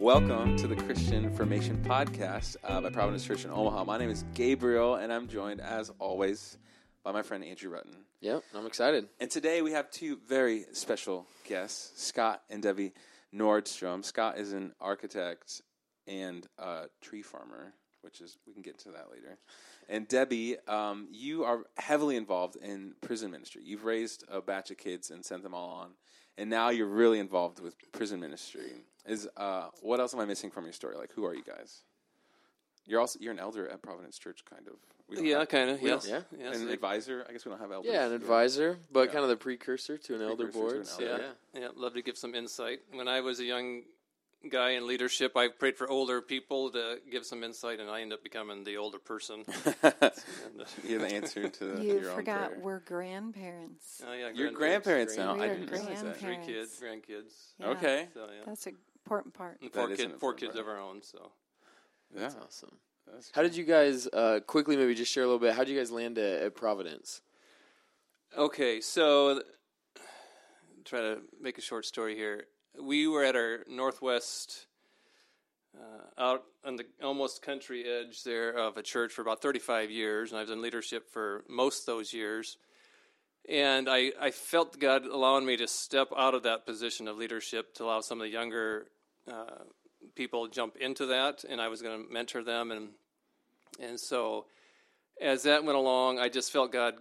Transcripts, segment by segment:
Welcome to the Christian Formation Podcast uh, by Providence Church in Omaha. My name is Gabriel, and I'm joined, as always, by my friend Andrew Rutten. Yep, I'm excited. And today we have two very special guests, Scott and Debbie Nordstrom. Scott is an architect and a tree farmer, which is, we can get into that later. And Debbie, um, you are heavily involved in prison ministry. You've raised a batch of kids and sent them all on, and now you're really involved with prison ministry. Is uh, what else am I missing from your story? Like, who are you guys? You're also you're an elder at Providence Church, kind of. We Yeah, have- kind of. we Yes. don't- Yes. An advisor. I guess we don't have elders. Yeah, an advisor, but Yeah. kind of the precursor to an elder Precursor to board. an elder. yeah. Yeah, love to give some insight. When I was a young guy in leadership, I prayed for older people to give some insight, and I ended up becoming the older person. And, uh, You're the answer to You your forgot own prayer. we're grandparents. oh, yeah, Your grandparents now. We I didn't realize that. Three kids, grandkids. Yeah. Okay. So, yeah. That's an important part. And four, is kid, an four important kids of our own. So Yeah. That's awesome. That's How did you guys uh, quickly maybe just share a little bit? How did you guys land at, at Providence? Okay, so try to make a short story here. We were at our northwest, uh, out on the almost country edge there of a church for about 35 years, and I've done leadership for most of those years. And I, I felt God allowing me to step out of that position of leadership to allow some of the younger uh, people jump into that, and I was going to mentor them, and and so as that went along, I just felt God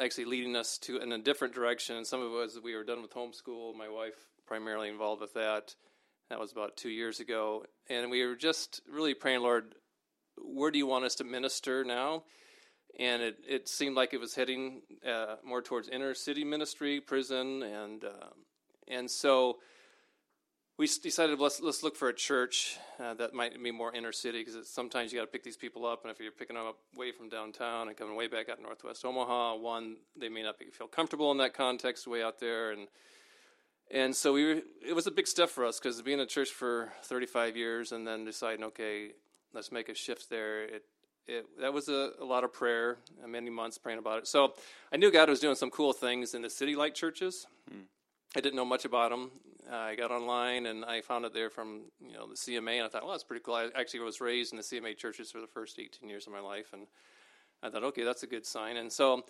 actually leading us to in a different direction. And some of it was we were done with homeschool. My wife primarily involved with that. That was about two years ago, and we were just really praying, Lord, where do you want us to minister now? And it, it seemed like it was heading uh, more towards inner city ministry, prison, and uh, and so we decided let's let's look for a church uh, that might be more inner city because sometimes you got to pick these people up, and if you're picking them up way from downtown and coming way back out northwest Omaha, one they may not be, feel comfortable in that context way out there, and and so we were, it was a big step for us because being a church for 35 years and then deciding okay let's make a shift there it it, that was a, a lot of prayer, many months praying about it. So I knew God was doing some cool things in the city like churches. I didn't know much about them. Uh, I got online and I found it there from you know the CMA, and I thought, well, that's pretty cool. I actually was raised in the CMA churches for the first 18 years of my life, and I thought, okay, that's a good sign. And so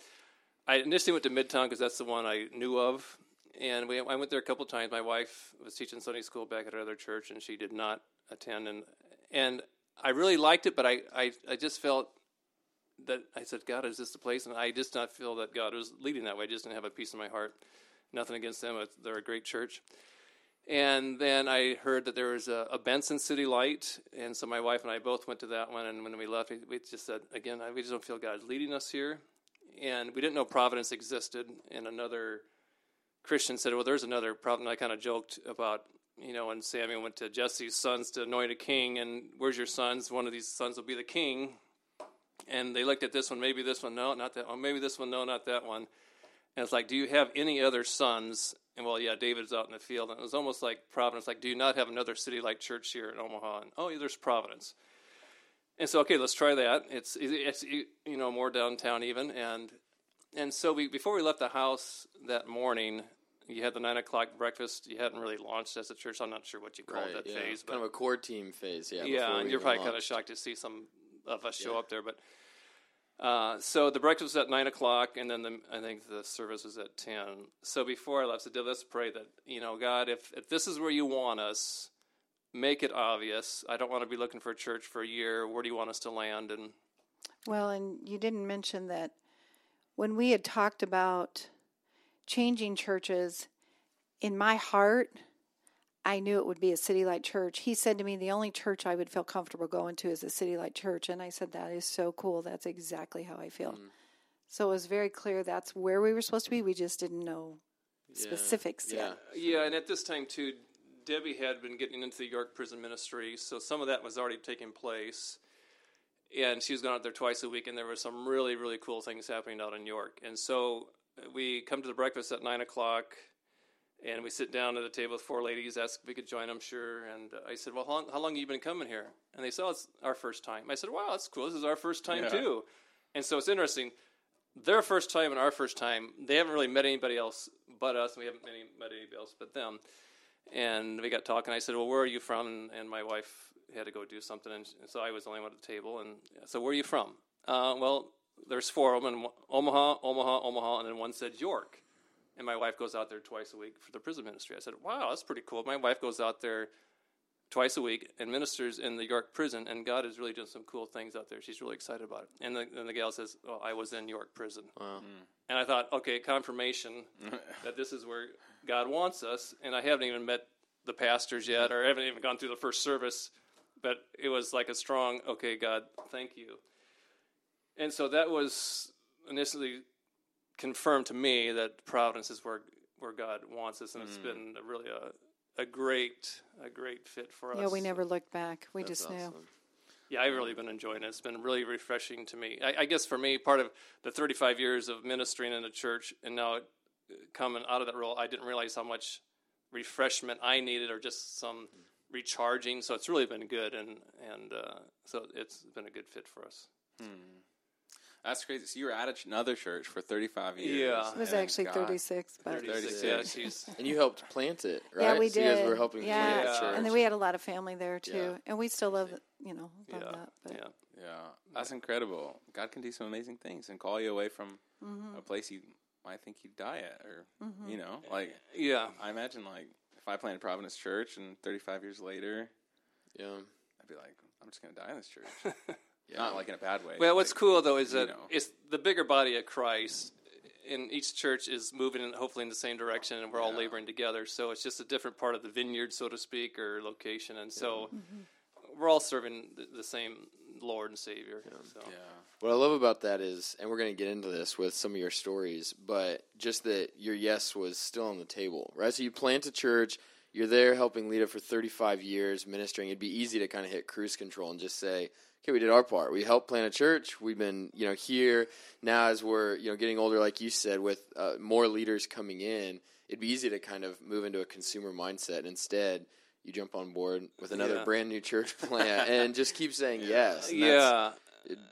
I initially went to Midtown because that's the one I knew of, and we I went there a couple times. My wife was teaching Sunday school back at another church, and she did not attend, and and I really liked it, but I I, I just felt that I said, God, is this the place? And I just not feel that God was leading that way. I just didn't have a peace in my heart. Nothing against them; they're a great church. And then I heard that there was a, a Benson City Light, and so my wife and I both went to that one. And when we left, we, just said, again, we just don't feel God's leading us here. And we didn't know Providence existed. And another Christian said, well, there's another Providence. I kind of joked about, you know, when Samuel went to Jesse's sons to anoint a king, and where's your sons? One of these sons will be the king. And they looked at this one, maybe this one, no, not that one, maybe this one, no, not that one. And it's like, do you have any other sons? And well, yeah, David's out in the field. And it was almost like Providence, like, do you not have another city like church here in Omaha? And oh, yeah, there's Providence. And so, okay, let's try that. It's it's you know more downtown even, and and so we before we left the house that morning, you had the nine o'clock breakfast. You hadn't really launched as a church. I'm not sure what you called that yeah. phase, but kind of a core team phase. Yeah. yeah, and you're probably kind of shocked to see some of us show Yeah. up there. But uh, so the breakfast was at nine o'clock, and then the, I think the service was at ten. So before I left, I said, "Let's pray that you know, God, if if this is where you want us, make it obvious. I don't want to be looking for a church for a year. Where do you want us to land?" And Well, and you didn't mention that when we had talked about changing churches, in my heart, I knew it would be a City Light Church. He said to me, the only church I would feel comfortable going to is a City Light Church. And I said, that is so cool. That's exactly how I feel. So it was very clear that's where we were supposed to be. We just didn't know specifics Yeah. yet. yeah, and at this time too, Debbie had been getting into the York prison ministry, so some of that was already taking place. And she was going out there twice a week, and there were some really, really cool things happening out in York. And so uh, we come to the breakfast at nine o'clock, and we sit down at a table with four ladies, ask if we could join them, sure. And I said, "Well, how long, how long have you been coming here?" And they said, "Oh, it's our first time." I said, "Wow, that's cool. This is our first time Yeah. too." And so it's interesting. Their first time and our first time, they haven't really met anybody else but us, and we haven't met, met anybody else but them. and we got talking. I said, "Well, where are you from?" And, and my wife had to go do something, and, and so I was the only one at the table. And so, where are you from? Uh, well, there's four of them: and Omaha, Omaha, Omaha, and then one said York. And my wife goes out there twice a week for the prison ministry. I said, "Wow, that's pretty cool." My wife goes out there twice a week and ministers in the York prison, and God is really doing some cool things out there. She's really excited about it. And the, and the gal says, "Well, I was in York prison," Wow. Hmm. and I thought, okay, confirmation that this is where God wants us. And I haven't even met the pastors yet, or I haven't even gone through the first service, but it was like a strong, okay, God, thank you. And so that was initially confirmed to me that Providence is where where God wants us, and it's been a really a, a great a great fit for us. Yeah, we never looked back. We That's just knew. Yeah, I've really been enjoying it. It's been really refreshing to me. I, I guess for me, part of the 35 years of ministering in the church and now uh, coming out of that role, I didn't realize how much refreshment I needed or just some recharging. So it's really been good, and and uh, so it's been a good fit for us. That's crazy. So you were at another church for 35 years. Yeah. It was and actually God- 36, but 36, 36. yeah, she's And you helped plant it, right? yeah, we so did. You guys were helping yeah. plant the Yeah. church. and then we had a lot of family there too, Yeah. and we still love, you know, love yeah, that. But yeah. Yeah, that's incredible. God can do some amazing things and call you away from Mm-hmm. a place you might think you'd die at, or you know, like Yeah, I imagine like if I planted Providence Church and 35 years later, yeah. I'd be like, I'm just gonna die in this church. Not like in a bad way. Well, what's like, cool though is that know. it's the bigger body of Christ, and each church is moving in, hopefully in the same direction, and we're all Yeah. laboring together. So it's just a different part of the vineyard, so to speak, or location, and so mm-hmm. we're all serving the, the same Lord and Savior. So. Yeah. What I love about that is, and we're going to get into this with some of your stories, but just that your yes was still on the table, right? So you plant a church, you're there helping Lita for 35 years, ministering. It'd be easy to kind of hit cruise control and just say, okay, we did our part. We helped plant a church. We've been, you know, here now as we're, you know, getting older, like you said, with uh, more leaders coming in. It'd be easy to kind of move into a consumer mindset. And instead, you jump on board with another Yeah. brand new church plant and just keep saying yes. Yeah,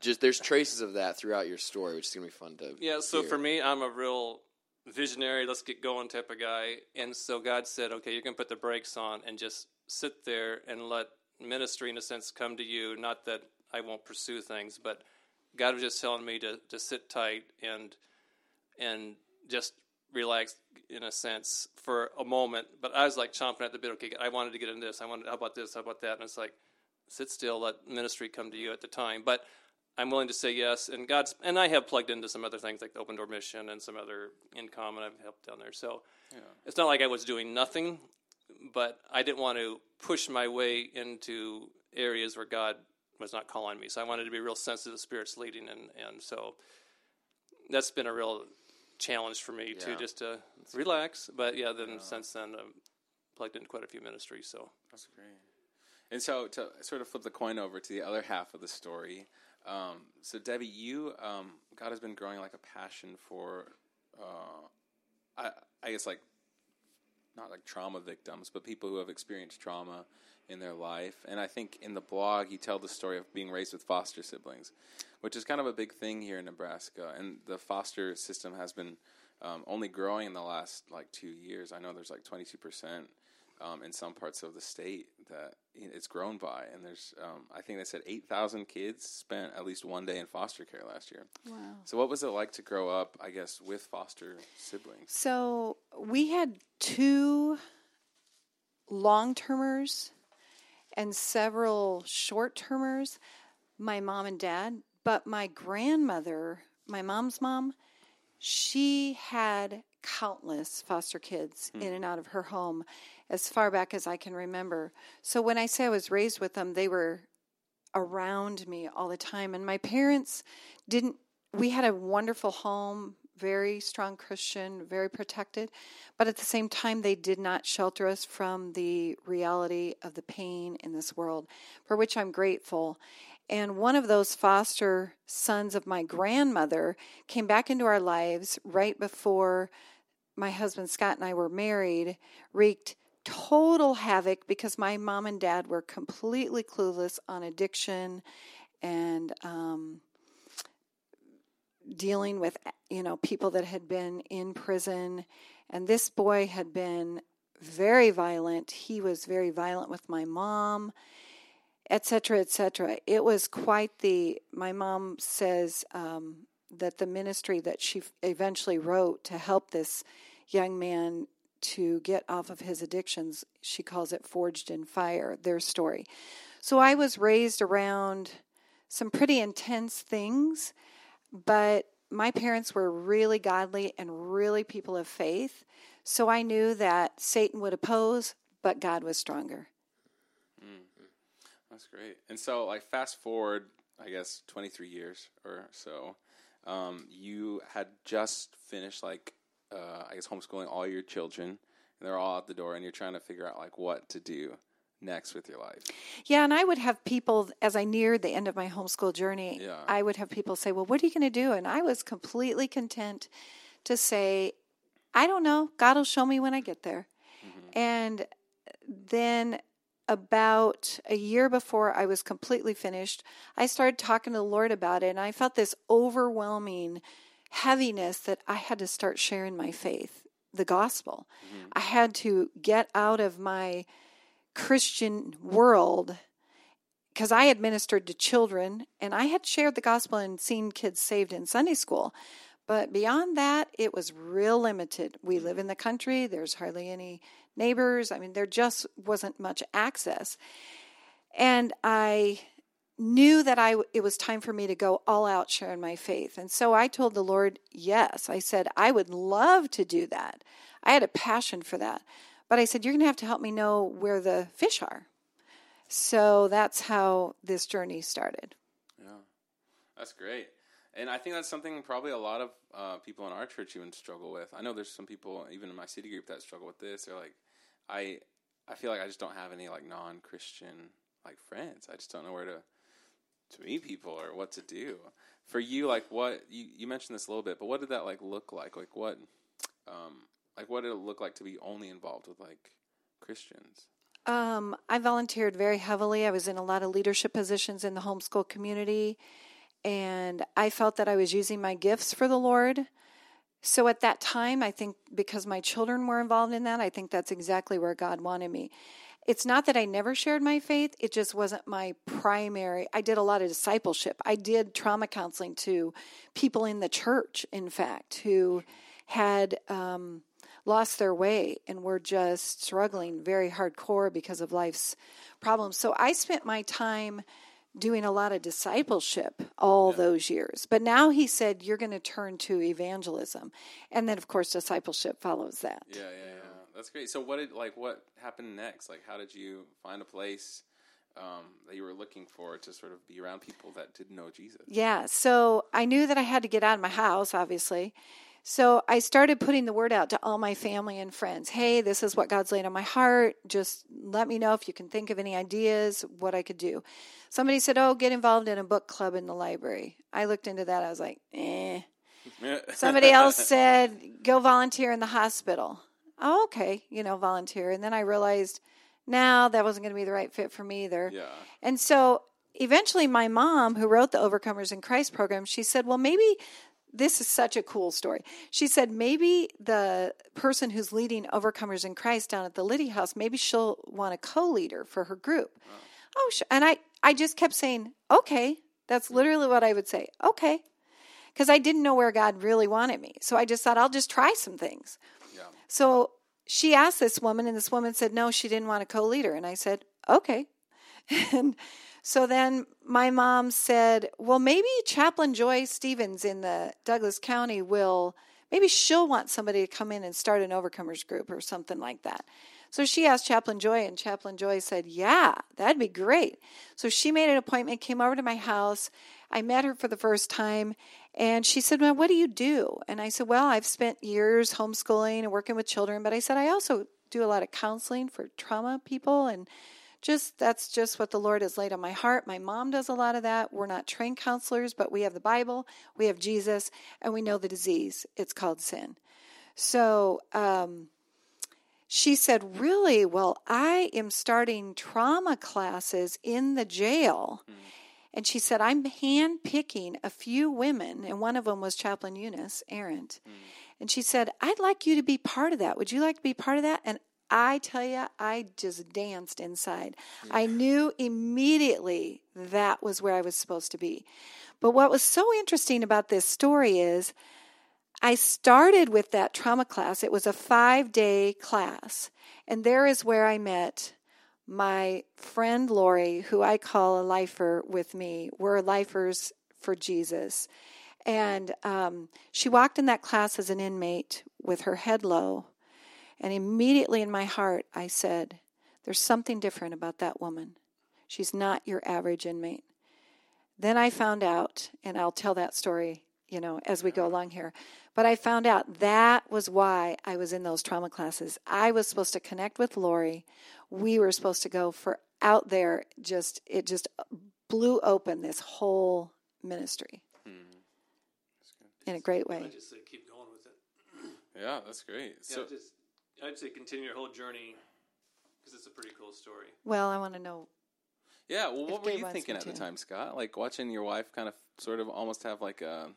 just there's traces of that throughout your story, which is gonna be fun to. yeah. So hear. for me, I'm a real visionary. Let's get going type of guy. And so God said, okay, you can put the brakes on and just sit there and let ministry, in a sense, come to you. Not that I won't pursue things, but God was just telling me to to sit tight and and just relax in a sense for a moment. But I was like chomping at the bit. Okay, I wanted to get into this. I wanted. How about this? How about that? And it's like, sit still. Let ministry come to you at the time. But I'm willing to say yes. And God's and I have plugged into some other things like the Open Door Mission and some other InCommon I've helped down there. So it's not like I was doing nothing, but I didn't want to push my way into areas where God was not calling me. So I wanted to be real sensitive to the Spirit's leading, and and so that's been a real challenge for me too, just to relax. But yeah, then since then I've plugged into quite a few ministries. So That's great. And so to sort of flip the coin over to the other half of the story, um, so Debbie, you um, God has been growing like a passion for, uh, I, I guess like not like trauma victims, but people who have experienced trauma in their life. And I think in the blog you tell the story of being raised with foster siblings, which is kind of a big thing here in Nebraska. And the foster system has been um, only growing in the last like two years. I know there's like 22 percent um, in some parts of the state that it's grown by. And there's, um, I think they said 8,000 kids spent at least one day in foster care last year. wow. So, what was it like to grow up, I guess, with foster siblings? So we had two long termers and several short termers, my mom and dad. But my grandmother, my mom's mom, she had countless foster kids hmm. in and out of her home as far back as I can remember. So when I say I was raised with them, they were around me all the time. And my parents didn't, we had a wonderful home, very strong Christian, very protected. But at the same time, they did not shelter us from the reality of the pain in this world, for which I'm grateful. And one of those foster sons of my grandmother came back into our lives right before my husband Scott and I were married, wreaked total havoc because my mom and dad were completely clueless on addiction and um, dealing with you know people that had been in prison and this boy had been very violent. He was very violent with my mom, etc., etc. It was quite the. My mom says um, that the ministry that she eventually wrote to help this young man to get off of his addictions, she calls it Forged in Fire, their story. So I was raised around some pretty intense things, but my parents were really godly and really people of faith. So I knew that Satan would oppose, but God was stronger. Mm-hmm. That's great. And so, like, fast forward, I guess, 23 years or so, um, you had just finished, like, uh, I guess, homeschooling all your children, and they're all out the door, and you're trying to figure out, like, what to do next with your life. Yeah, and I would have people as I neared the end of my homeschool journey, Yeah. I would have people say, "Well, what are you going to do?" And I was completely content to say, "I don't know. God will show me when I get there." Mm-hmm. And then about a year before I was completely finished, I started talking to the Lord about it and I felt this overwhelming heaviness that I had to start sharing my faith, the gospel. Mm-hmm. I had to get out of my Christian world because I had ministered to children and I had shared the gospel and seen kids saved in Sunday school. But beyond that, it was real limited. We live in the country, there's hardly any neighbors. I mean, there just wasn't much access. And I knew that I it was time for me to go all out sharing my faith. And so I told the Lord, yes. I said I would love to do that. I had a passion for that. But I said you're going to have to help me know where the fish are. So that's how this journey started. Yeah, that's great. And I think that's something probably a lot of uh, people in our church even struggle with. I know there's some people even in my city group that struggle with this. They're like, I, I feel like I just don't have any like non-Christian like friends. I just don't know where to to meet people or what to do. For you, like what you you mentioned this a little bit, but what did that like look like? Like what, um, like what did it look like to be only involved with like Christians? Um, I volunteered very heavily. I was in a lot of leadership positions in the homeschool community, and I felt that I was using my gifts for the Lord. So at that time, I think because my children were involved in that, I think that's exactly where God wanted me. It's not that I never shared my faith, it just wasn't my primary. I did a lot of discipleship. I did trauma counseling to people in the church, in fact, who had um, lost their way and were just struggling very hardcore because of life's problems. So I spent my time doing a lot of discipleship all those years. But now he said, You're going to turn to evangelism. And then, of course, discipleship follows that. Yeah, yeah, yeah. That's great. So what did like what happened next? Like how did you find a place um, that you were looking for to sort of be around people that didn't know Jesus? Yeah. So I knew that I had to get out of my house, obviously. So I started putting the word out to all my family and friends. Hey, this is what God's laid on my heart. Just let me know if you can think of any ideas, what I could do. Somebody said, Oh, get involved in a book club in the library. I looked into that. I was like, eh. Somebody else said, Go volunteer in the hospital. Oh, okay, you know, volunteer. And then I realized, now that wasn't going to be the right fit for me either. Yeah. And so eventually, my mom, who wrote the Overcomers in Christ program, she said, Well, maybe this is such a cool story. She said, Maybe the person who's leading Overcomers in Christ down at the Lydia House, maybe she'll want a co leader for her group. Oh, sh-. and I, I just kept saying, Okay. That's literally what I would say. Okay. Because I didn't know where God really wanted me. So I just thought, I'll just try some things. Yeah. So she asked this woman, and this woman said no, she didn't want a co leader. And I said, okay. And so then my mom said, well, maybe Chaplain Joy Stevens in the Douglas County will, maybe she'll want somebody to come in and start an overcomers group or something like that. So she asked Chaplain Joy, and Chaplain Joy said, Yeah, that'd be great. So she made an appointment, came over to my house. I met her for the first time, and she said, Well, what do you do? And I said, Well, I've spent years homeschooling and working with children, but I said, I also do a lot of counseling for trauma people, and just that's just what the Lord has laid on my heart. My mom does a lot of that. We're not trained counselors, but we have the Bible, we have Jesus, and we know the disease. It's called sin. So, um, she said, Really? Well, I am starting trauma classes in the jail. And she said, I'm hand picking a few women, and one of them was Chaplain Eunice Arendt. And she said, I'd like you to be part of that. Would you like to be part of that? And I tell you, I just danced inside. I knew immediately that was where I was supposed to be. But what was so interesting about this story is I started with that trauma class. It was a five day class. And there is where I met my friend Lori, who I call a lifer with me. We're lifers for Jesus. And um, she walked in that class as an inmate with her head low. And immediately in my heart, I said, There's something different about that woman. She's not your average inmate. Then I found out, and I'll tell that story, you know, as we go along here. But I found out that was why I was in those trauma classes. I was supposed to connect with Lori. We were supposed to go for out there. Just it just blew open this whole ministry mm-hmm. in a great I way. just say keep going with it. Yeah, that's great. Yeah, So just I'd say continue your whole journey because it's a pretty cool story. Well, I want to know. yeah, well, what were you thinking at the time, Scott? Like watching your wife kind of, sort of, almost have like a,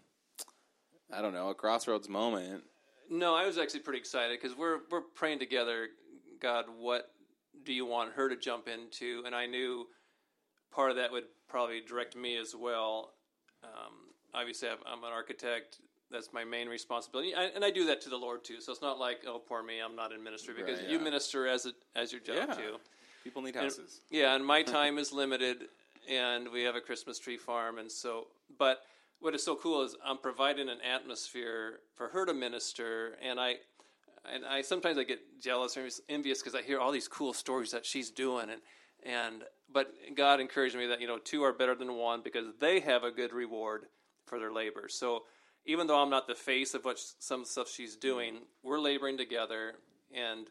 I don't know, a crossroads moment. No, I was actually pretty excited because we're we're praying together. God, what do you want her to jump into? And I knew part of that would probably direct me as well. Um, obviously, I'm, I'm an architect. That's my main responsibility, I, and I do that to the Lord too. So it's not like, oh, poor me, I'm not in ministry because Right, you minister as a, as your job Yeah. too. People need And- houses. yeah, and my time is limited, and we have a Christmas tree farm, and so. But what is so cool is I'm providing an atmosphere for her to minister, and I, and I sometimes I get jealous or envious because I hear all these cool stories that she's doing, and and but God encouraged me that you know two are better than one because they have a good reward for their labor. So even though I'm not the face of what sh- some stuff she's doing, we're laboring together, and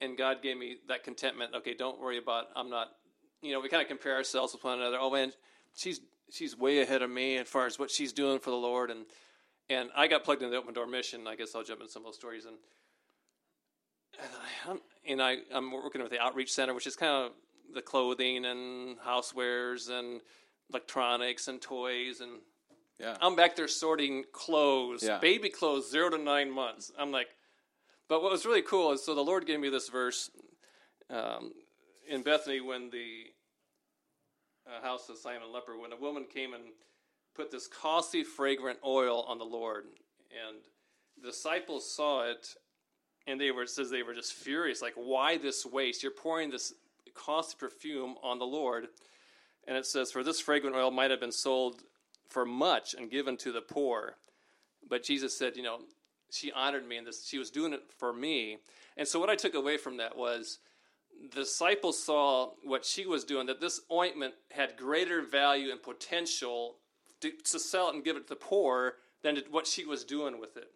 and God gave me that contentment. Okay, don't worry about. I'm not. You know, we kind of compare ourselves with one another. Oh man, she's she's way ahead of me as far as what she's doing for the Lord, and and I got plugged into the Open Door Mission. I guess I'll jump into some of those stories, and and, and I I'm working with the Outreach Center, which is kind of the clothing and housewares and electronics and toys and Yeah. I'm back there sorting clothes, Yeah. baby clothes, zero to nine months. I'm like, but what was really cool is so the Lord gave me this verse um, in Bethany when the uh, house of Simon leper, when a woman came and put this costly, fragrant oil on the Lord, and the disciples saw it, and they were says they were just furious, like, why this waste? You're pouring this costly perfume on the Lord, and it says, for this fragrant oil might have been sold for much and given to the poor. But Jesus said, you know, she honored me and this. She was doing it for me. And so what I took away from that was the disciples saw what she was doing, that this ointment had greater value and potential to, to sell it and give it to the poor than to what she was doing with it.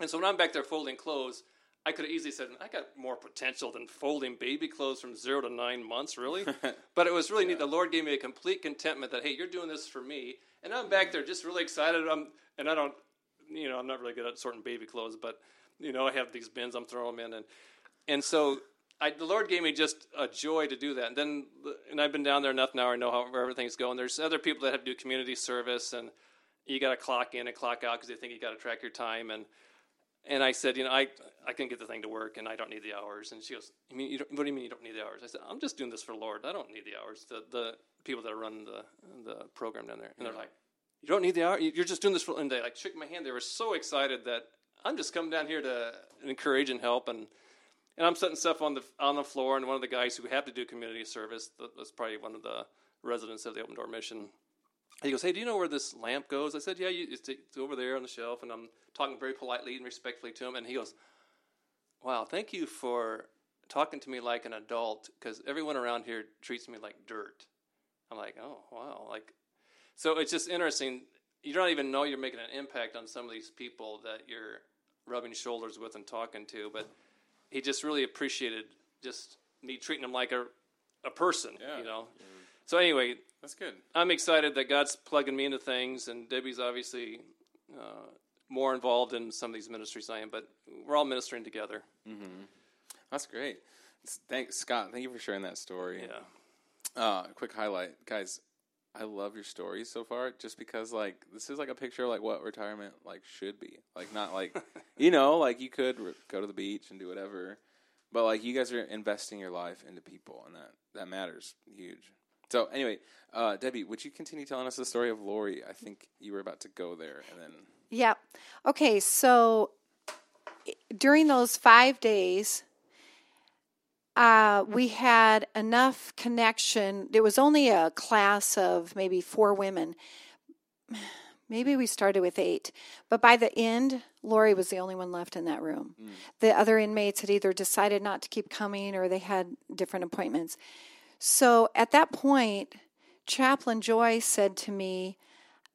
And so when I'm back there folding clothes, I could have easily said, I got more potential than folding baby clothes from zero to nine months, really. but it was really neat. The Lord gave me a complete contentment that, hey, you're doing this for me. And I'm back there just really excited. I'm, and I don't, you know, I'm not really good at sorting baby clothes, but, you know, I have these bins I'm throwing them in. And, and so I, the Lord gave me just a joy to do that. And then, and I've been down there enough now. I know how where everything's going. There's other people that have to do community service, and you got to clock in and clock out because they think you got to track your time. And and I said, you know, I I can get the thing to work, and I don't need the hours. And she goes, you mean you don't, what do you mean you don't need the hours? I said, I'm just doing this for the Lord. I don't need the hours. The the people that run the the program down there, and they're like, you don't need the hour. You're just doing this for. And they like shook my hand. They were so excited that I'm just coming down here to encourage and help and and I'm setting stuff on the on the floor, and one of the guys who have to do community service, that was probably one of the residents of the Open Door Mission. He goes, "Hey, do you know where this lamp goes?" I said, "Yeah, you, it's, it's over there on the shelf." And I'm talking very politely and respectfully to him, and he goes, "Wow, thank you for talking to me like an adult, because everyone around here treats me like dirt." I'm like, "Oh, wow!" Like, so it's just interesting. You don't even know you're making an impact on some of these people that you're rubbing shoulders with and talking to, but he just really appreciated just me treating him like a a person, Yeah. you know. Mm-hmm. So anyway, That's good. I'm excited that God's plugging me into things, and Debbie's obviously uh, more involved in some of these ministries than I am, but we're all ministering together. That's great. Thanks, Scott. Thank you for sharing that story. Yeah. Uh, quick highlight, guys. I love your stories so far, just because like this is like a picture of like what retirement like should be. Like not like you know like you could re- go to the beach and do whatever, But like you guys are investing your life into people, and that that matters huge. So anyway, uh, Debbie, would you continue telling us the story of Lori? I think you were about to go there, and then Yep. Okay, so during those five days, uh, we had enough connection. There was only a class of maybe four women. Maybe we started with eight, but by the end, Lori was the only one left in that room. The other inmates had either decided not to keep coming or they had different appointments. So at that point, Chaplain Joy said to me,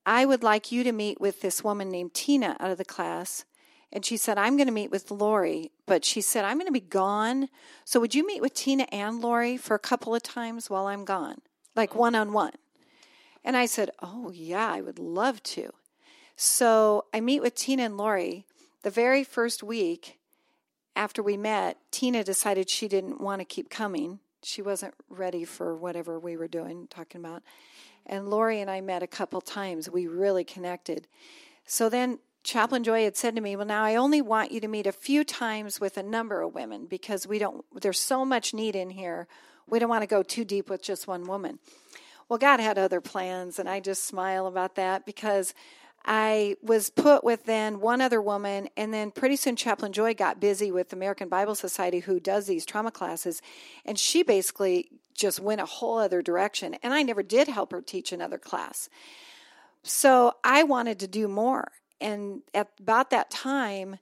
I would like you to meet with this woman named Tina out of the class. And she said, I'm going to meet with Lori, but she said, I'm going to be gone. So would you meet with Tina and Lori for a couple of times while I'm gone, like one on one? And I said, Oh, yeah, I would love to. So I meet with Tina and Lori. The very first week after we met, Tina decided she didn't want to keep coming. She wasn't ready for whatever we were doing, talking about. And Lori and I met a couple times. We really connected. So then Chaplain Joy had said to me, Well, now I only want you to meet a few times with a number of women because we don't, there's so much need in here. We don't want to go too deep with just one woman. Well, God had other plans, and I just smile about that because I was put with then one other woman, and then pretty soon Chaplain Joy got busy with the American Bible Society, who does these trauma classes, and she basically just went a whole other direction. And I never did help her teach another class. So I wanted to do more. And at about that time,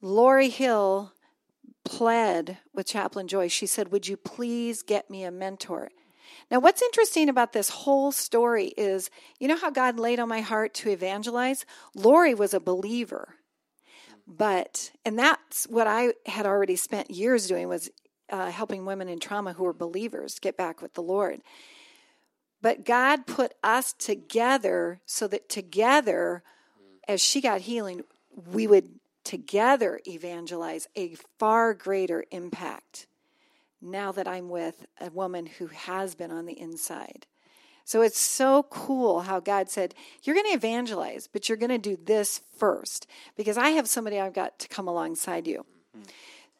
Lori Hill pled with Chaplain Joy. She said, Would you please get me a mentor? Now, what's interesting about this whole story is you know how God laid on my heart to evangelize? Lori was a believer. But, and that's what I had already spent years doing was uh, helping women in trauma who were believers get back with the Lord. But God put us together so that together, as she got healing, we would together evangelize a far greater impact now that I'm with a woman who has been on the inside. So it's so cool how God said, You're going to evangelize, but you're going to do this first because I have somebody I've got to come alongside you.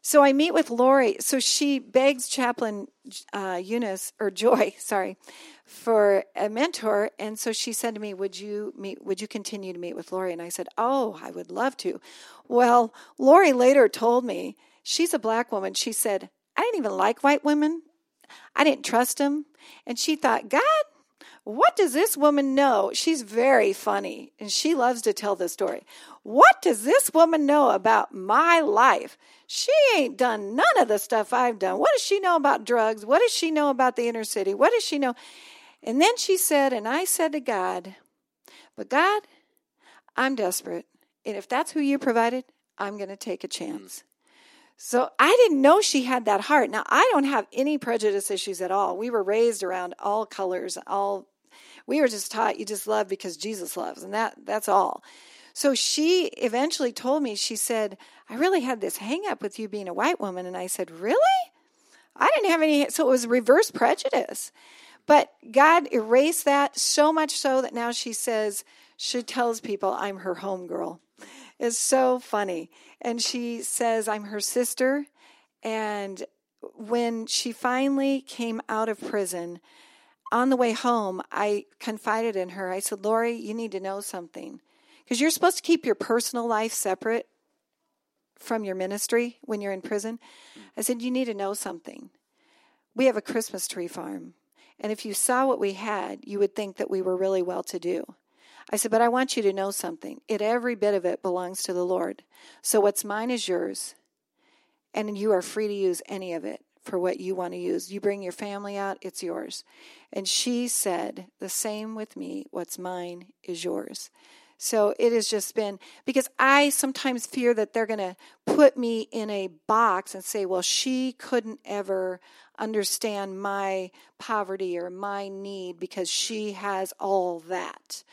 So I meet with Lori. So she begs Chaplain uh, Eunice or Joy, sorry, for a mentor. And so she said to me, "Would you meet? Would you continue to meet with Lori?" And I said, "Oh, I would love to." Well, Lori later told me she's a black woman. She said, "I didn't even like white women. I didn't trust them." And she thought, God, what does this woman know? She's very funny and she loves to tell the story. What does this woman know about my life? She ain't done none of the stuff I've done. What does she know about drugs? What does she know about the inner city? What does she know? And then she said, and I said to God, but God, I'm desperate. And if that's who you provided, I'm going to take a chance. So I didn't know she had that heart. Now, I don't have any prejudice issues at all. We were raised around all colors, all we were just taught you just love because Jesus loves, and that that's all. So she eventually told me, she said, I really had this hang up with you being a white woman. And I said, Really? I didn't have any, so it was reverse prejudice. But God erased that so much so that now she says, she tells people I'm her homegirl. It's so funny. And she says I'm her sister. And when she finally came out of prison, on the way home, I confided in her. I said, Lori, you need to know something. Because you're supposed to keep your personal life separate from your ministry when you're in prison. Mm. I said, You need to know something. We have a Christmas tree farm. And if you saw what we had, you would think that we were really well to do. I said, But I want you to know something. It, every bit of it belongs to the Lord. So what's mine is yours. And you are free to use any of it for what you want to use. You bring your family out, it's yours. And she said, The same with me. What's mine is yours. So it has just been because I sometimes fear that they're going to put me in a box and say, well, she couldn't ever understand my poverty or my need because she has all that.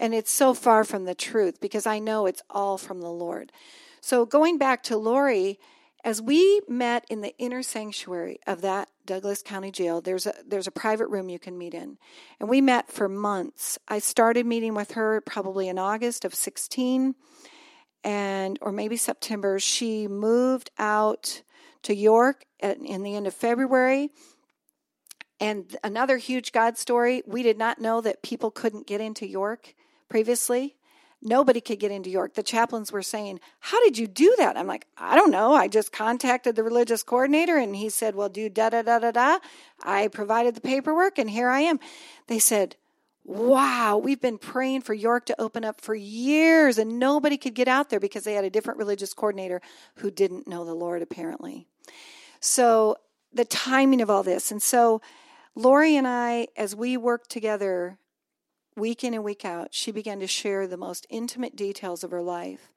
And it's so far from the truth because I know it's all from the Lord. So going back to Lori, as we met in the inner sanctuary of that Douglas County Jail, there's a there's a private room you can meet in. And we met for months. I started meeting with her probably in August of 16 and or maybe September. She moved out to York at, in the end of February. And another huge God story we did not know that people couldn't get into York previously. Nobody could get into York. The chaplains were saying, How did you do that? I'm like, I don't know. I just contacted the religious coordinator and he said, Well, do da da da da da. I provided the paperwork and here I am. They said, Wow, we've been praying for York to open up for years and nobody could get out there because they had a different religious coordinator who didn't know the Lord, apparently. So, the timing of all this. And so, Lori and I, as we worked together week in and week out, she began to share the most intimate details of her life.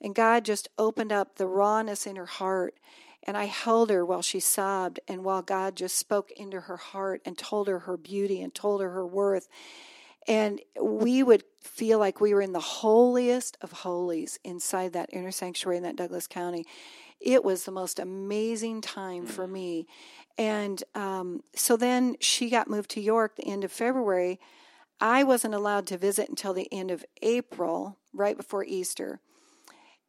And God just opened up the rawness in her heart. And I held her while she sobbed, and while God just spoke into her heart and told her her beauty and told her her worth. And we would feel like we were in the holiest of holies inside that inner sanctuary in that Douglas County. It was the most amazing time for me. And um, so then she got moved to York the end of February. I wasn't allowed to visit until the end of April, right before Easter.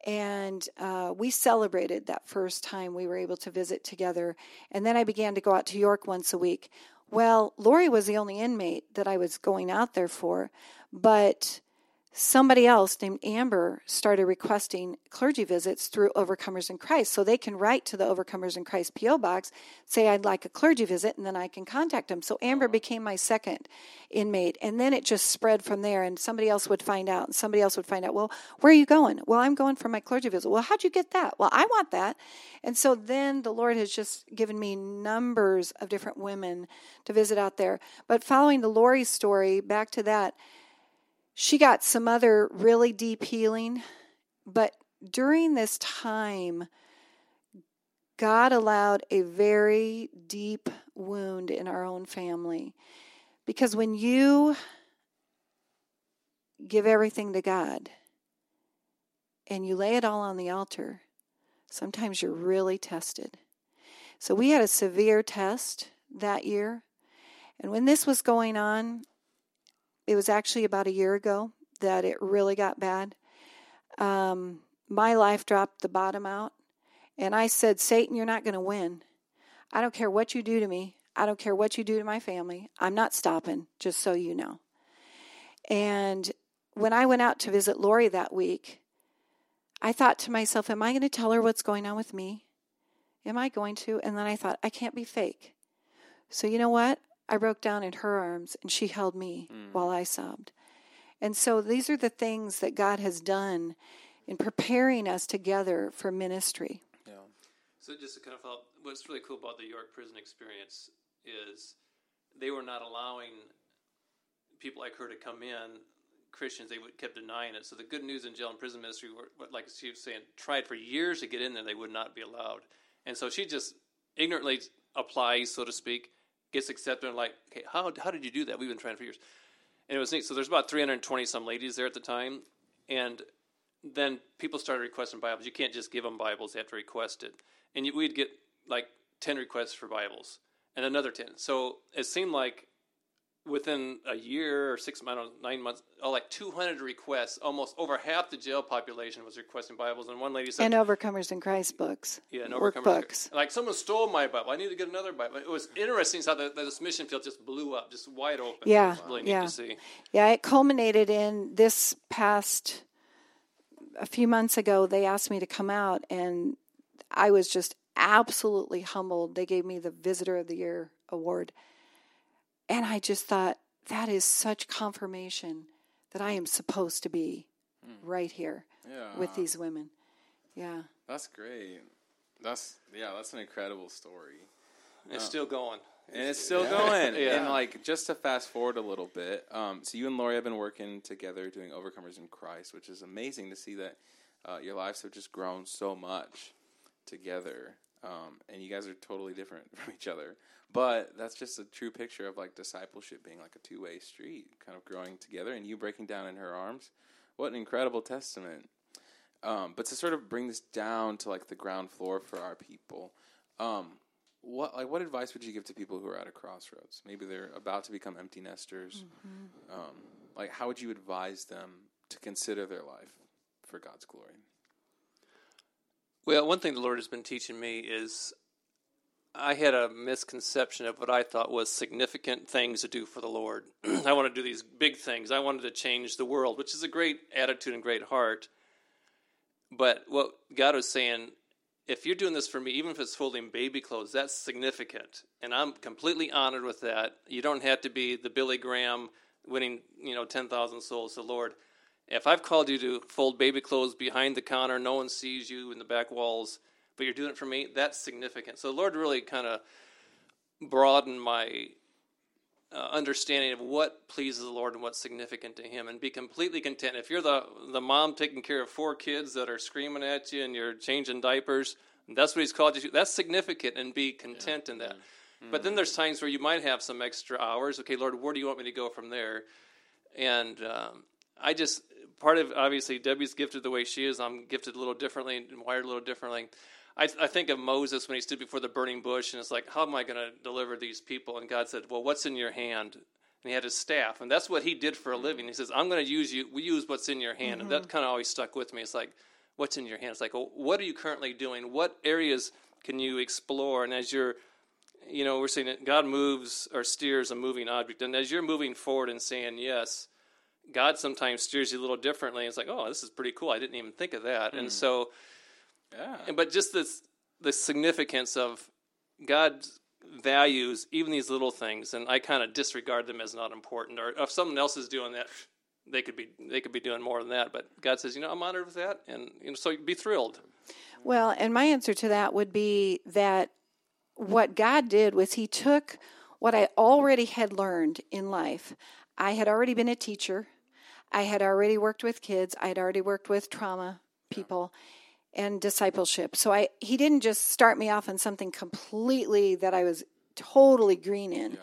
And uh, we celebrated that first time we were able to visit together. And then I began to go out to York once a week. Well, Lori was the only inmate that I was going out there for, but somebody else named Amber started requesting clergy visits through Overcomers in Christ. So they can write to the Overcomers in Christ P.O. box, say, I'd like a clergy visit, and then I can contact them. So Amber uh-huh. became my second inmate. And then it just spread from there, and somebody else would find out, and somebody else would find out, well, where are you going? Well, I'm going for my clergy visit. Well, how'd you get that? Well, I want that. And so then the Lord has just given me numbers of different women to visit out there. But following the Lori story, back to that, she got some other really deep healing, but during this time, God allowed a very deep wound in our own family. Because when you give everything to God and you lay it all on the altar, sometimes you're really tested. So we had a severe test that year. And when this was going on, it was actually about a year ago that it really got bad. Um, my life dropped the bottom out. And I said, Satan, you're not going to win. I don't care what you do to me. I don't care what you do to my family. I'm not stopping, just so you know. And when I went out to visit Lori that week, I thought to myself, Am I going to tell her what's going on with me? Am I going to? And then I thought, I can't be fake. So you know what? I broke down in her arms and she held me mm. while I sobbed. And so these are the things that God has done in preparing us together for ministry. Yeah. So just to kind of follow, up, what's really cool about the York prison experience is they were not allowing people like her to come in. Christians, they would, kept denying it. So the good news in jail and prison ministry, were, like she was saying, tried for years to get in there. They would not be allowed. And so she just ignorantly applies, so to speak, gets accepted. And like, okay, how how did you do that? We've been trying for years, and it was neat. So there's about 320 some ladies there at the time, and then people started requesting Bibles. You can't just give them Bibles; they have to request it. And we'd get like 10 requests for Bibles, and another 10. So it seemed like within a year or six, months, nine months, oh, like 200 requests. Almost over half the jail population was requesting Bibles. And one lady said, "And Overcomers in Christ books, yeah, and Overcomers workbooks. Like someone stole my Bible. I need to get another Bible. It was interesting how the, this mission field just blew up, just wide open. Yeah, really yeah. to see. Yeah, it culminated in this past a few months ago. They asked me to come out, and I was just absolutely humbled. They gave me the Visitor of the Year award and I just thought, that is such confirmation that I am supposed to be mm. right here yeah. with these women. Yeah. That's great. That's yeah, that's an incredible story. It's uh, still going. And it's still yeah. going. yeah. And like just to fast forward a little bit, um, so you and Lori have been working together doing Overcomers in Christ, which is amazing to see that uh, your lives have just grown so much together. Um, and you guys are totally different from each other. But that's just a true picture of like discipleship being like a two way street, kind of growing together, and you breaking down in her arms. What an incredible testament! Um, but to sort of bring this down to like the ground floor for our people, um, what like what advice would you give to people who are at a crossroads? Maybe they're about to become empty nesters. Mm-hmm. Um, like, how would you advise them to consider their life for God's glory? Well, one thing the Lord has been teaching me is I had a misconception of what I thought was significant things to do for the Lord. I want to do these big things. I wanted to change the world, which is a great attitude and great heart. But what God was saying, if you're doing this for me, even if it's folding baby clothes, that's significant. And I'm completely honored with that. You don't have to be the Billy Graham winning, you know, 10,000 souls to the Lord. If I've called you to fold baby clothes behind the counter, no one sees you in the back walls, but you're doing it for me, that's significant. So the Lord really kind of broadened my uh, understanding of what pleases the Lord and what's significant to Him, and be completely content. If you're the the mom taking care of four kids that are screaming at you and you're changing diapers, that's what He's called you to. That's significant, and be content yeah. in that. Mm-hmm. But then there's times where you might have some extra hours. Okay, Lord, where do you want me to go from there? And um, I just part of obviously Debbie's gifted the way she is. I'm gifted a little differently and wired a little differently. I, I think of Moses when he stood before the burning bush, and it's like, how am I going to deliver these people? And God said, well, what's in your hand? And he had his staff, and that's what he did for a living. He says, I'm going to use you. We use what's in your hand, mm-hmm. and that mm-hmm. kind of always stuck with me. It's like, what's in your hand? It's like, well, what are you currently doing? What areas can you explore? And as you're you know, we're saying that God moves or steers a moving object. And as you're moving forward and saying yes, God sometimes steers you a little differently. It's like, oh, this is pretty cool. I didn't even think of that. Mm. And hmm. so, yeah. But just this the significance of God's values, even these little things, and I kind of disregard them as not important. Or if someone else is doing that, they could be they could be doing more than that. But God says, you know, I'm honored with that, and you know, so you'd be thrilled. Well, and my answer to that would be that what God did was He took what I already had learned in life. I had already been a teacher. I had already worked with kids. I had already worked with trauma people and discipleship. So I he didn't just start me off on something completely that I was totally green in. Yeah.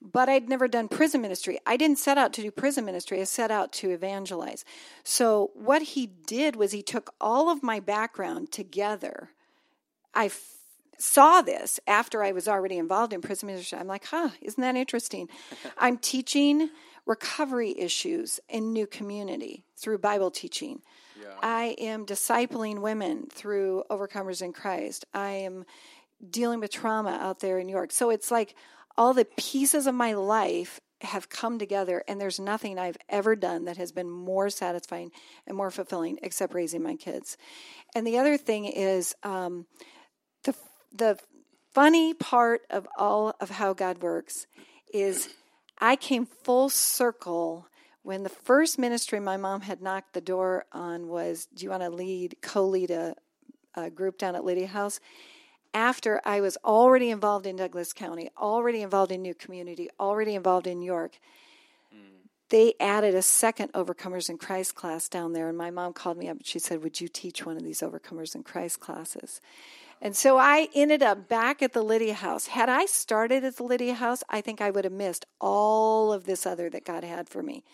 But I'd never done prison ministry. I didn't set out to do prison ministry. I set out to evangelize. So what he did was he took all of my background together. I f- saw this after I was already involved in prison ministry. I'm like, huh, isn't that interesting? I'm teaching recovery issues in new community through Bible teaching. Yeah. I am discipling women through Overcomers in Christ. I am dealing with trauma out there in New York. So it's like all the pieces of my life have come together, and there's nothing I've ever done that has been more satisfying and more fulfilling except raising my kids. And the other thing is um, the the funny part of all of how God works is I came full circle when the first ministry my mom had knocked the door on was, Do you want to lead, co lead a, a group down at Lydia House? After I was already involved in Douglas County, already involved in New Community, already involved in York, mm. they added a second Overcomers in Christ class down there. And my mom called me up and she said, Would you teach one of these Overcomers in Christ classes? And so I ended up back at the Lydia House. Had I started at the Lydia House, I think I would have missed all of this other that God had for me.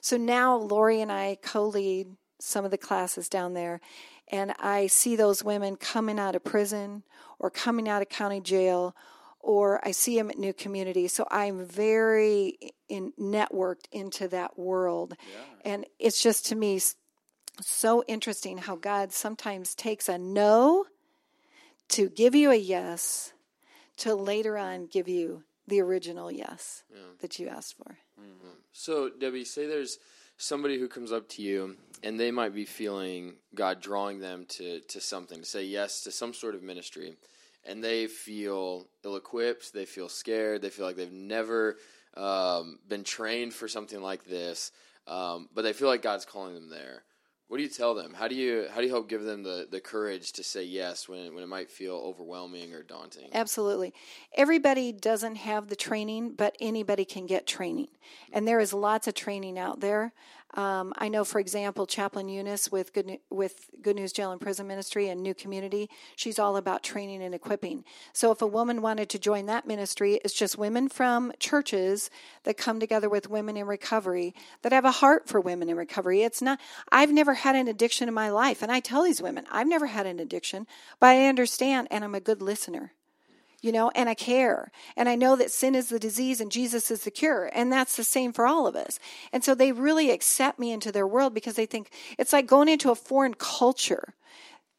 So now Lori and I co lead some of the classes down there. And I see those women coming out of prison or coming out of county jail, or I see them at New communities, So I'm very in, networked into that world. Yeah. And it's just to me so interesting how God sometimes takes a no to give you a yes to later on give you the original yes yeah. that you asked for. Mm-hmm. So, Debbie, say there's somebody who comes up to you and they might be feeling God drawing them to, to something, to say yes to some sort of ministry, and they feel ill equipped, they feel scared, they feel like they've never um, been trained for something like this, um, but they feel like God's calling them there. What do you tell them? How do you how do you help give them the, the courage to say yes when when it might feel overwhelming or daunting? Absolutely. Everybody doesn't have the training, but anybody can get training. And there is lots of training out there. Um, I know, for example, Chaplain Eunice with Good, with Good News Jail and Prison Ministry and New Community, she's all about training and equipping. So if a woman wanted to join that ministry, it's just women from churches that come together with women in recovery that have a heart for women in recovery. It's not, I've never had an addiction in my life. And I tell these women, I've never had an addiction, but I understand and I'm a good listener you know, and I care. And I know that sin is the disease and Jesus is the cure. And that's the same for all of us. And so they really accept me into their world because they think it's like going into a foreign culture.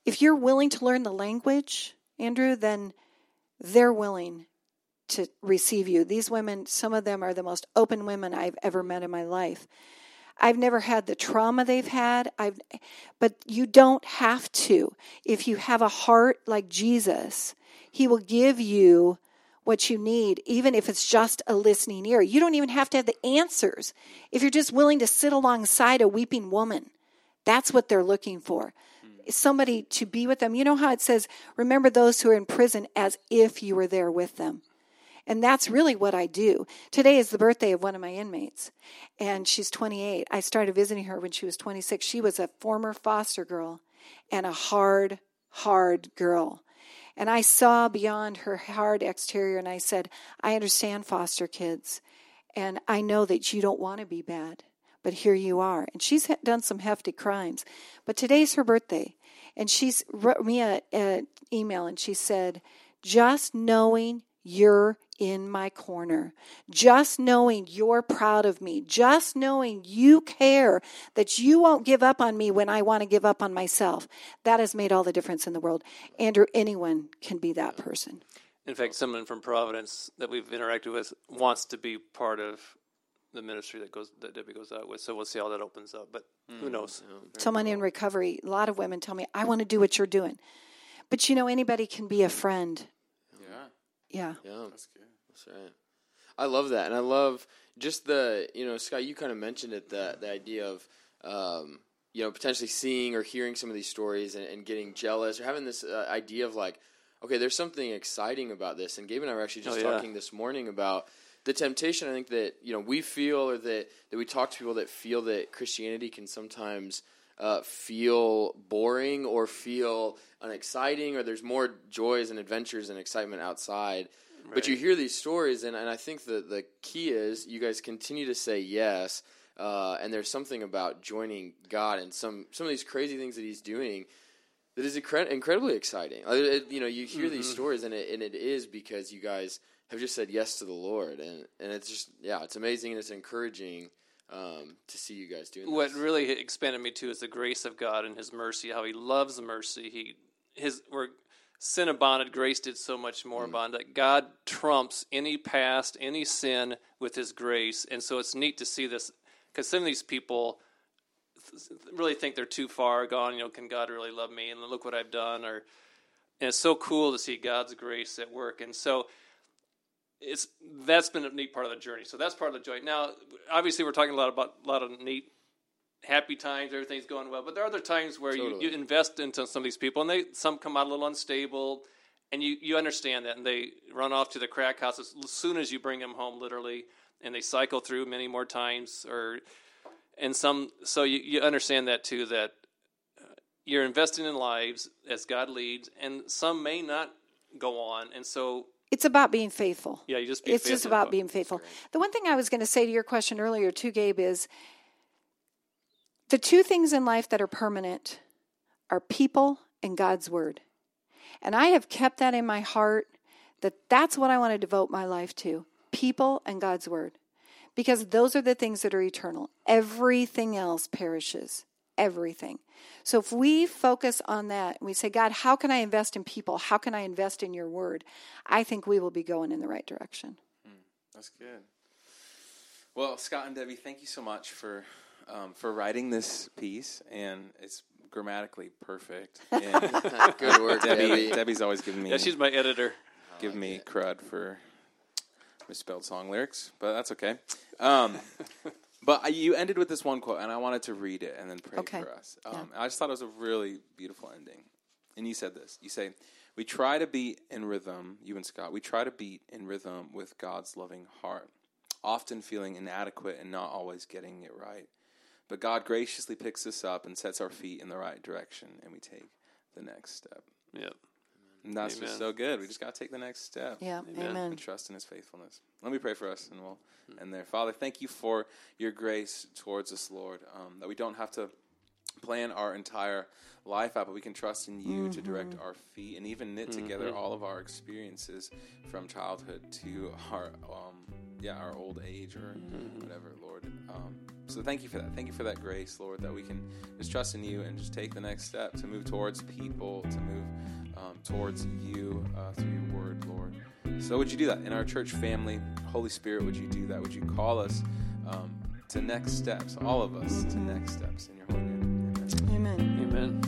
if you're willing to learn the language, Andrew, then they're willing to receive you. These women, some of them are the most open women I've ever met in my life. I've never had the trauma they've had. I've, but you don't have to. If you have a heart like Jesus, He will give you what you need, even if it's just a listening ear. You don't even have to have the answers. If you're just willing to sit alongside a weeping woman, that's what they're looking for. Mm. Somebody to be with them. You know how it says, remember those who are in prison as if you were there with them. And that's really what I do. Today is the birthday of one of my inmates, and she's 28. I started visiting her when she was 26. She was a former foster girl and a hard, hard girl. And I saw beyond her hard exterior, and I said, I understand foster kids, and I know that you don't want to be bad, but here you are. And she's done some hefty crimes. But today's her birthday, and she's wrote me an email, and she said, Just knowing you're in my corner. Just knowing you're proud of me. Just knowing you care that you won't give up on me when I want to give up on myself. That has made all the difference in the world. Andrew, anyone can be that person. In fact, someone from Providence that we've interacted with wants to be part of the ministry that goes that Debbie goes out with. So we'll see how that opens up. But who hmm, knows? Someone in recovery, a lot of women tell me, I want to do what you're doing. But you know, anybody can be a friend. Yeah, Yeah. Yeah, that's good. that's right. I love that, and I love just the you know Scott. You kind of mentioned it the the idea of um, you know potentially seeing or hearing some of these stories and, and getting jealous or having this uh, idea of like, okay, there's something exciting about this. And Gabe and I were actually just Oh, yeah. talking this morning about the temptation. I think that you know we feel or that that we talk to people that feel that Christianity can sometimes. Uh, feel boring or feel unexciting, or there's more joys and adventures and excitement outside. But you hear these stories, and, and I think the, the key is you guys continue to say yes. Uh, and there's something about joining God and some, some of these crazy things that He's doing that is incre- incredibly exciting. Like, it- you know, you hear these stories, and it, and it is because you guys have just said yes to the Lord. And, and it's just, yeah, it's amazing and it's encouraging um, to see you guys doing this. What this. really expanded me too is the grace of God and His mercy. How He loves mercy. He His where sin abounded, grace did so much more abound. That God trumps any past, any sin with His grace, and so it's neat to see this because some of these people really think they're too far gone. You know, can God really love me? And look what I've done. Or and it's so cool to see God's grace at work. And so it's that's been a neat part of the journey. So that's part of the joy. Now, obviously, we're talking a lot about a lot of neat, happy times. Everything's going well, but there are other times where you, Totally. you invest into some of these people, and they some come out a little unstable, and you you understand that, and they run off to the crack house as soon as you bring them home, literally, and they cycle through many more times, or and some. So you you understand that too that uh, you're investing in lives as God leads, and some may not go on, and so It's about being faithful. yeah, you just be it's just about being faithful. The one thing I was going to say to your question earlier, too, Gabe, is the two things in life that are permanent are people and God's word. And I have kept that in my heart that that's what I want to devote my life to people and God's word. Because those are the things that are eternal. Everything else perishes. Everything. So if we focus on that and we say, God, how can I invest in people? How can I invest in your word? I think we will be going in the right direction. That's good. Well, Scott and Debbie, thank you so much for um, for writing this piece, and it's grammatically perfect. And Good work, Debbie, Debbie. Debbie's always giving me Yeah, she's my editor. giving me crud for misspelled song lyrics, but that's okay. Um, but I, you ended with this one quote, and I wanted to read it and then pray Okay. for us. Um, I just thought it was a really beautiful ending. And you said this. You say, "We try to beat in rhythm, you and Scott. We try to beat in rhythm with God's loving heart, often feeling inadequate and not always getting it right. But God graciously picks us up and sets our feet in the right direction, and we take the next step." Yep. And that's just so good. We just got to take the next step Yeah, Amen. amen. and trust in his faithfulness. Let me pray for us and we'll end there. Father, thank you for your grace towards us, Lord, um, that we don't have to plan our entire life out, but we can trust in you to direct our feet and even knit together all of our experiences from childhood to our um, yeah our old age or whatever, Lord. Um, so thank you for that. Thank you for that grace, Lord, that we can just trust in you and just take the next step to move towards people, to move um, towards you uh, through your word, Lord. So would you do that in our church family? Holy Spirit, would you do that? Would you call us um, to next steps, all of us to next steps in your holy name? Amen. Amen. Amen.